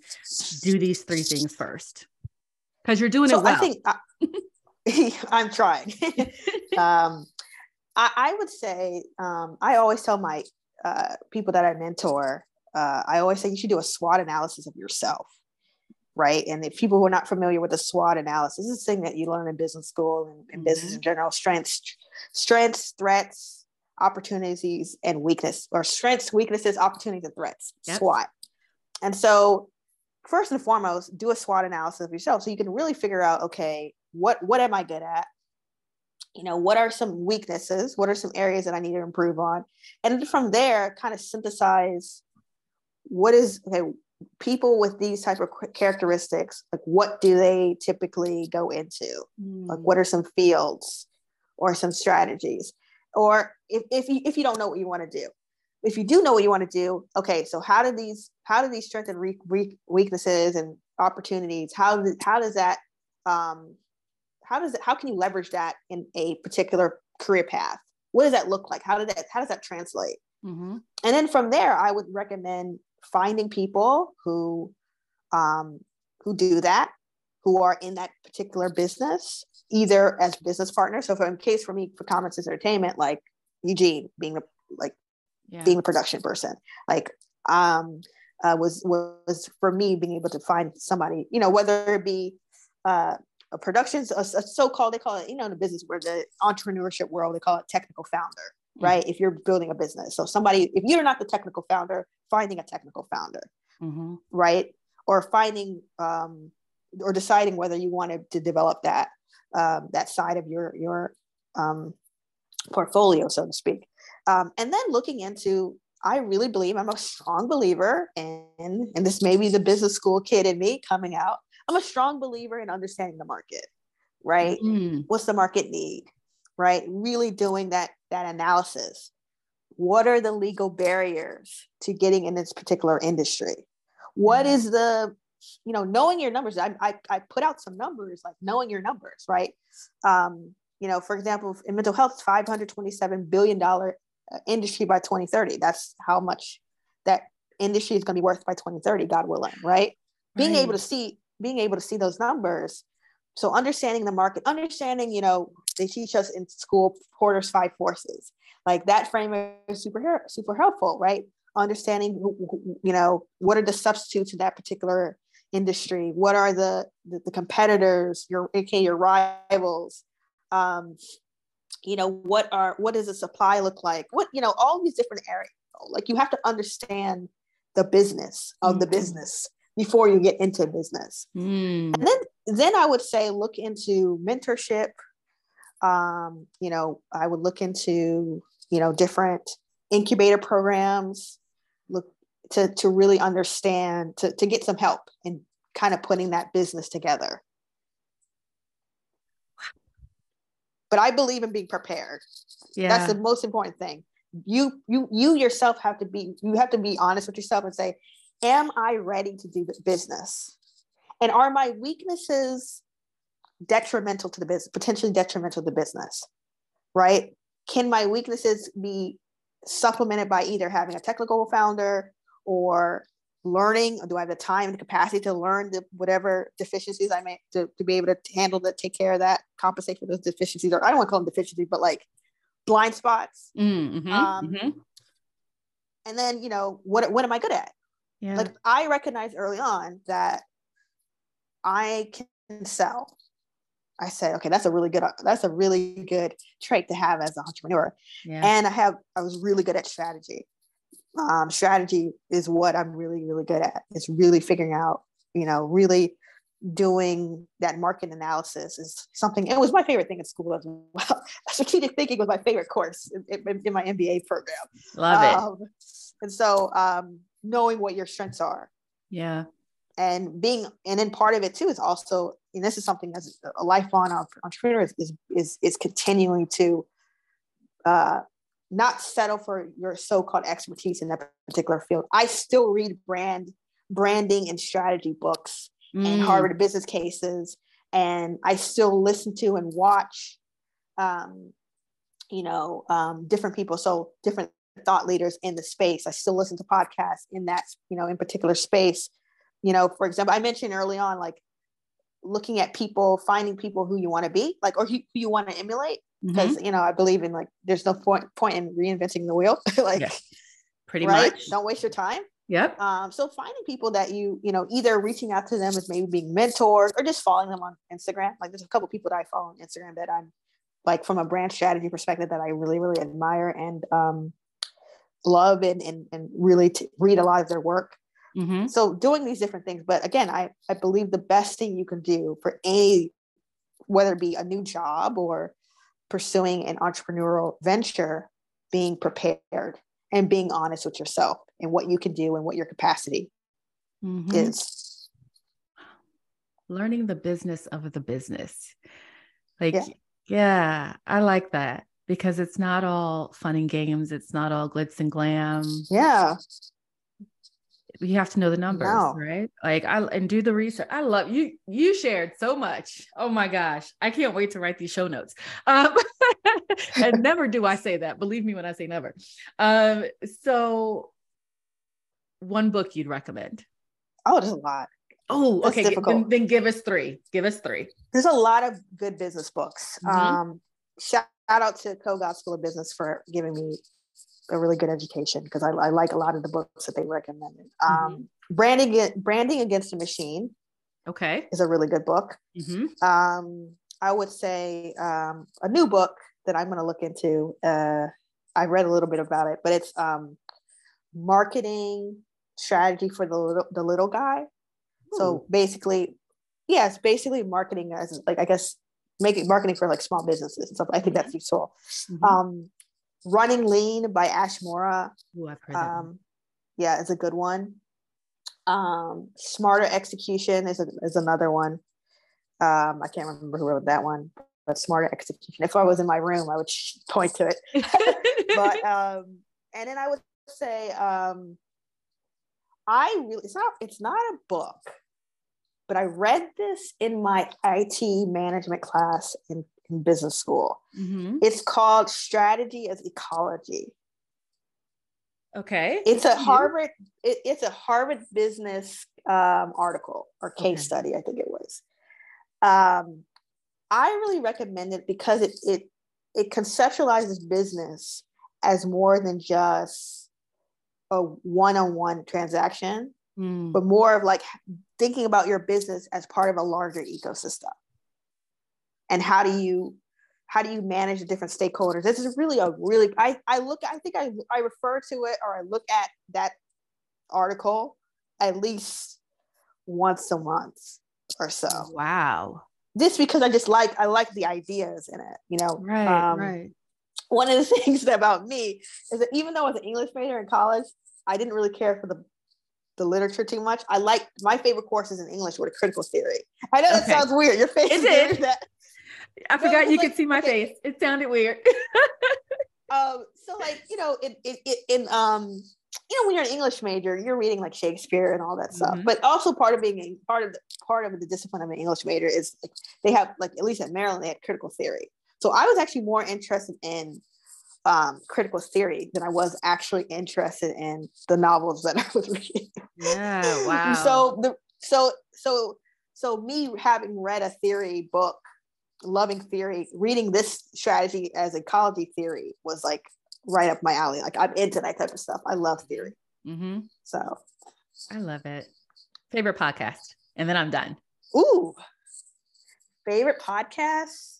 Do these three things first. Because you're doing so it well. i think I, uh, i'm trying um I, I, would say um, I always tell my uh, people that I mentor, uh, I always say you should do a SWOT analysis of yourself, right? And if people who are not familiar with the SWOT analysis, this is a thing that you learn in business school and, and mm-hmm. business in general: strengths, strengths, threats, opportunities, and weakness, or strengths, weaknesses, opportunities, and threats. Yep. SWOT. And so, first and foremost, do a SWOT analysis of yourself so you can really figure out, okay, what what am I good at? you know what are some weaknesses? What are some areas that i need to improve on? And from there kind of synthesize what is okay people with these type of characteristics like what do they typically go into? Mm. like what are some fields or some strategies? Or if, if you if you don't know what you want to do. If you do know what you want to do okay so how do these how do these strengths and re- re- weaknesses and opportunities how how does that um how does it how can you leverage that in a particular career path what does that look like how does that how does that translate mm-hmm. and then from there i would recommend finding people who um, who do that, who are in that particular business, either as business partners. So, for in case for me for Common Entertainment, like Eugene being a like yeah. being a production person, like um, uh, was was for me being able to find somebody, you know, whether it be uh, a productions, a, a so-called they call it, you know, in the business where the entrepreneurship world they call it technical founder right? Mm-hmm. If you're building a business. So somebody, if you're not the technical founder, finding a technical founder, mm-hmm. right? Or finding um, or deciding whether you wanted to develop that um, that side of your your um, portfolio, so to speak. Um, and then looking into, I really believe I'm a strong believer in, and this may be the business school kid in me coming out. I'm a strong believer in understanding the market, right? Mm. What's the market need? right? Really doing that that analysis. What are the legal barriers to getting in this particular industry? What mm-hmm. is the, you know, knowing your numbers? I, I, I put out some numbers, like knowing your numbers, right? Um, you know, for example, in mental health, $527 billion uh, industry by 2030. That's how much that industry is going to be worth by 2030, God willing, right? Being right. able to see, being able to see those numbers so understanding the market, understanding, you know, they teach us in school Porter's five forces. Like that framework is super super helpful, right? Understanding, you know, what are the substitutes in that particular industry? What are the the, the competitors, your aka your rivals? Um, you know, what are what does the supply look like? What you know, all these different areas. Like you have to understand the business of mm-hmm. the business before you get into business. Mm. And then then I would say look into mentorship. Um, you know, I would look into, you know, different incubator programs, look to to really understand, to, to get some help in kind of putting that business together. But I believe in being prepared. Yeah. That's the most important thing. You you you yourself have to be you have to be honest with yourself and say, am I ready to do the business? And are my weaknesses detrimental to the business, potentially detrimental to the business? Right? Can my weaknesses be supplemented by either having a technical founder or learning or do i have the time and capacity to learn the whatever deficiencies i may to, to be able to handle that take care of that compensate for those deficiencies or i don't want to call them deficiencies but like blind spots mm-hmm, um, mm-hmm. and then you know what what am i good at yeah. Like I recognized early on that I can sell. I said, okay, that's a really good, that's a really good trait to have as an entrepreneur. Yeah. And I have, I was really good at strategy. Um, strategy is what I'm really, really good at. It's really figuring out, you know, really doing that market analysis is something. It was my favorite thing at school as well. Strategic thinking was my favorite course in, in, in my MBA program. Love it. Um, and so, um, knowing what your strengths are. Yeah. And being, and then part of it too is also, and this is something as a lifelong entrepreneur is, is, is, is continuing to uh, not settle for your so-called expertise in that particular field. I still read brand, branding and strategy books mm. and Harvard business cases. And I still listen to and watch um, you know um, different people so different thought leaders in the space. I still listen to podcasts in that, you know, in particular space. You know, for example, I mentioned early on, like looking at people, finding people who you want to be, like, or who you want to emulate. Because, mm-hmm. you know, I believe in like, there's no point, point in reinventing the wheel. like, pretty right? much. Don't waste your time. Yep. Um, so finding people that you, you know, either reaching out to them as maybe being mentors or just following them on Instagram. Like there's a couple people that I follow on Instagram that I'm like from a brand strategy perspective that I really, really admire. And um, love and, and, and really to read a lot of their work. Mm-hmm. So doing these different things. But again, I, I believe the best thing you can do for any, whether it be a new job or pursuing an entrepreneurial venture, being prepared and being honest with yourself and what you can do and what your capacity mm-hmm. is. Learning the business of the business. Like, yeah. yeah, I like that because it's not all fun and games. It's not all glitz and glam. Yeah you have to know the numbers, no. right? Like I and do the research. I love you. You shared so much. Oh my gosh, I can't wait to write these show notes. Um, and never do I say that. Believe me when I say never. Um, so, one book you'd recommend? Oh, there's a lot. Oh, That's okay. Then, then, give us three. Give us three. There's a lot of good business books. Mm-hmm. Um, shout out to Kogod School of Business for giving me a really good education because I, I, like a lot of the books that they recommended. Mm-hmm. Um, branding branding against a machine. Okay, is a really good book. Mm-hmm. Um, I would say um, a new book that I'm going to look into. Uh, I read a little bit about it, but it's um, marketing strategy for the little, the little guy. Ooh. So basically, yeah, basically marketing as like I guess making marketing for like small businesses and stuff. I think that's mm-hmm. useful. Mm-hmm. Um, Running Lean by Ash Maurya. Ooh, I've heard that. Um, yeah, it's a good one. Um, Smarter Execution is, a, is another one. Um, I can't remember who wrote that one, but Smarter Execution. If I was in my room, I would point to it. but um, and then I would say um, I really it's not it's not a book, but I read this in my IT management class in in business school. Mm-hmm. It's called Strategy as Ecology. Okay. It's a Harvard. It, it's a Harvard Business um, article or case okay. study. I think it was. Um, I really recommend it because it it it conceptualizes business as more than just a one-on-one transaction, mm. but more of like thinking about your business as part of a larger ecosystem? And how do you how do you manage the different stakeholders? This is really a really i i look i think i i refer to it or i look at that article at least once a month or so. Wow. This because i just like i like the ideas in it you know? Right um, right. one of the things about me is that even though i was an english major in college i didn't really care for the the literature too much. I like my favorite courses in English were the critical theory. I know that okay. sounds weird. Your face is that I forgot you like, could see my okay. face. It sounded weird. um, so like, you know, in, in, in, um, you know, when you're an English major, you're reading like Shakespeare and all that stuff. Mm-hmm. But also part of being a part of the part of the discipline of an English major is like, they have like at least at Maryland they had critical theory. So I was actually more interested in um, critical theory than I was actually interested in the novels that I was reading. Yeah, wow. so the so so so me having read a theory book loving theory, reading this strategy as ecology theory was like right up my alley. Like I'm into that type of stuff. I love theory. Mm-hmm. So I love it. Favorite podcast, and then I'm done. Ooh, favorite podcast.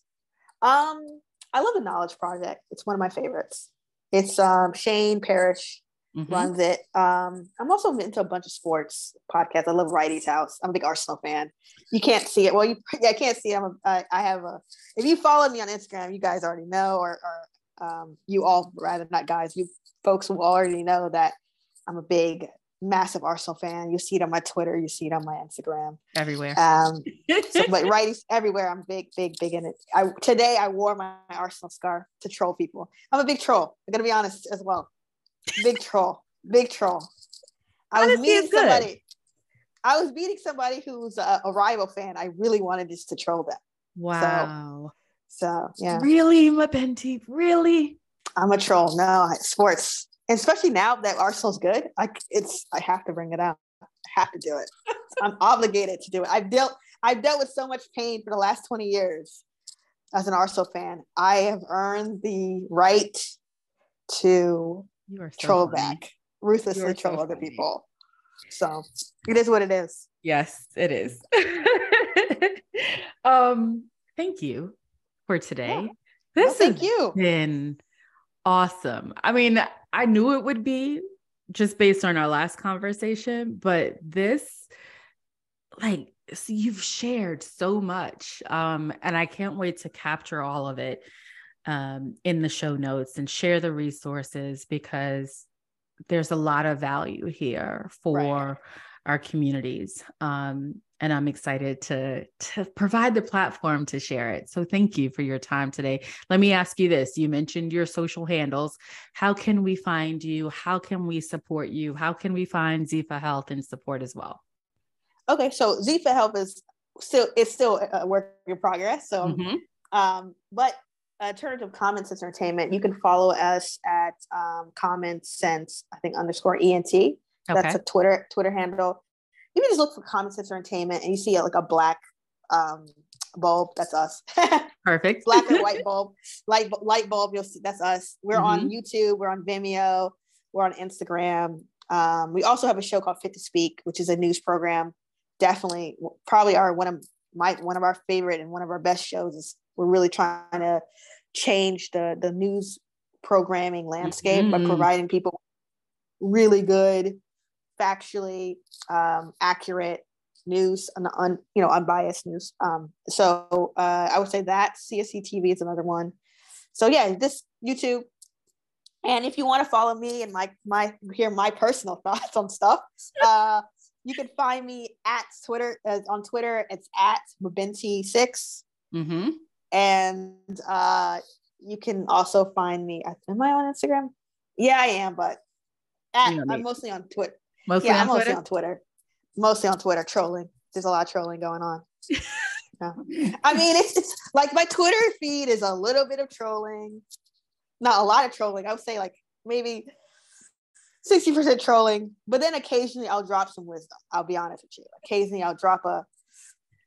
Um, I love the Knowledge Project. It's one of my favorites. It's um Shane Parrish mm-hmm. runs it. Um, I'm also into a bunch of sports podcasts. I love Wrighty's House. I'm a big Arsenal fan. You can't see it. Well, you yeah, I can't see. It. I'm a, I, I have a. If you follow me on Instagram, you guys already know, or, or um, you all rather not guys. You folks will already know that I'm a big massive Arsenal fan. You see it on my Twitter, you see it on my Instagram, everywhere. Um, so, but righties everywhere. I'm big, big, big in it. I today I wore my Arsenal scarf to troll people. I'm a big troll. I'm gonna be honest as well. Big troll. Big troll. I was meeting somebody. I was meeting somebody who's a, a, rival fan. I really wanted just to troll them. Wow. So, so yeah. Really, MaBinti? Really? I'm a troll. No, sports, especially now that Arsenal's good. I it's I have to bring it out. I have to do it. I'm obligated to do it. I've dealt I've dealt with so much pain for the last 20 years as an Arsenal fan. I have earned the right to you are so troll funny. back, ruthlessly troll so other funny. people. So it is what it is. Yes, it is. um, thank you for today. Yeah. This well, thank you. Been awesome. I mean, I knew it would be just based on our last conversation, but this, like, so you've shared so much, um, and I can't wait to capture all of it um, in the show notes and share the resources because there's a lot of value here for right. Our communities. Um, and I'm excited to to provide the platform to share it. So thank you for your time today. Let me ask you this. You mentioned your social handles. How can we find you? How can we support you? How can we find Ziefah Health and support as well? Okay, so Ziefah Health is still it's still a work in progress. So mm-hmm. um, but alternative common sense entertainment, you can follow us at um, common sense, I think underscore ENT. That's a Twitter Twitter handle you can just look for common sense entertainment and you see like a black um, bulb. That's us. Perfect. black and white bulb, light light bulb. You'll see that's us. We're mm-hmm. on YouTube. We're on Vimeo. We're on Instagram. Um, we also have a show called Fit to Speak, which is a news program. Definitely, probably our one of my one of our favorite and one of our best shows. Is we're really trying to change the the news programming landscape mm-hmm. by providing people really good factually um, accurate news and un, you know unbiased news. Um, so uh, I would say that CSC TV is another one. So yeah, this YouTube. And if you want to follow me and my my hear my personal thoughts on stuff, uh, you can find me at Twitter uh, on Twitter. It's at Mabinti6. Mm-hmm. And uh, you can also find me. At, am I on Instagram? Yeah, I am, but at, I'm mostly on Twitter. Mostly yeah, on mostly Twitter? on Twitter. Mostly on Twitter, trolling. There's a lot of trolling going on. I mean, it's just like my Twitter feed is a little bit of trolling, not a lot of trolling. I would say like maybe 60% trolling, but then occasionally I'll drop some wisdom. I'll be honest with you. Occasionally I'll drop a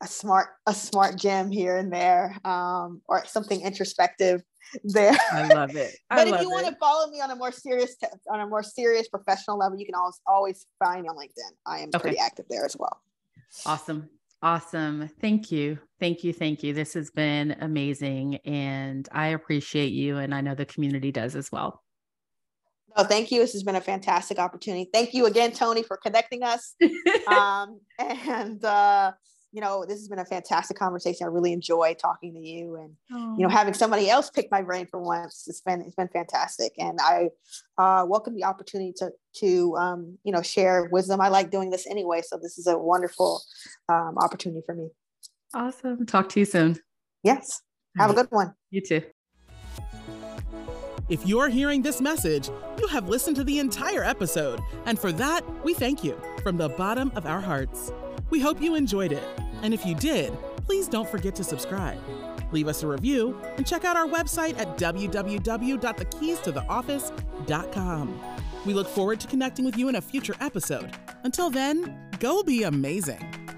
a smart a smart gem here and there um, or something introspective there. I love it. I but if you want to follow me on a more serious te- on a more serious professional level, you can always always find me on LinkedIn. I am okay. pretty active there as well. Awesome. Awesome. Thank you. Thank you. Thank you. This has been amazing. And I appreciate you. And I know the community does as well. No, thank you. This has been a fantastic opportunity. Thank you again, Tony, for connecting us. um, and uh, you know, this has been a fantastic conversation. I really enjoy talking to you and, oh. you know, having somebody else pick my brain for once. It's been, it's been fantastic. And I uh, welcome the opportunity to, to, um, you know, share wisdom. I like doing this anyway. So this is a wonderful um, opportunity for me. Awesome. Talk to you soon. Yes. Have a good one. You too. If you're hearing this message, you have listened to the entire episode. And for that, we thank you from the bottom of our hearts. We hope you enjoyed it. And if you did, please don't forget to subscribe. Leave us a review and check out our website at www.thekeystotheoffice.com. We look forward to connecting with you in a future episode. Until then, go be amazing.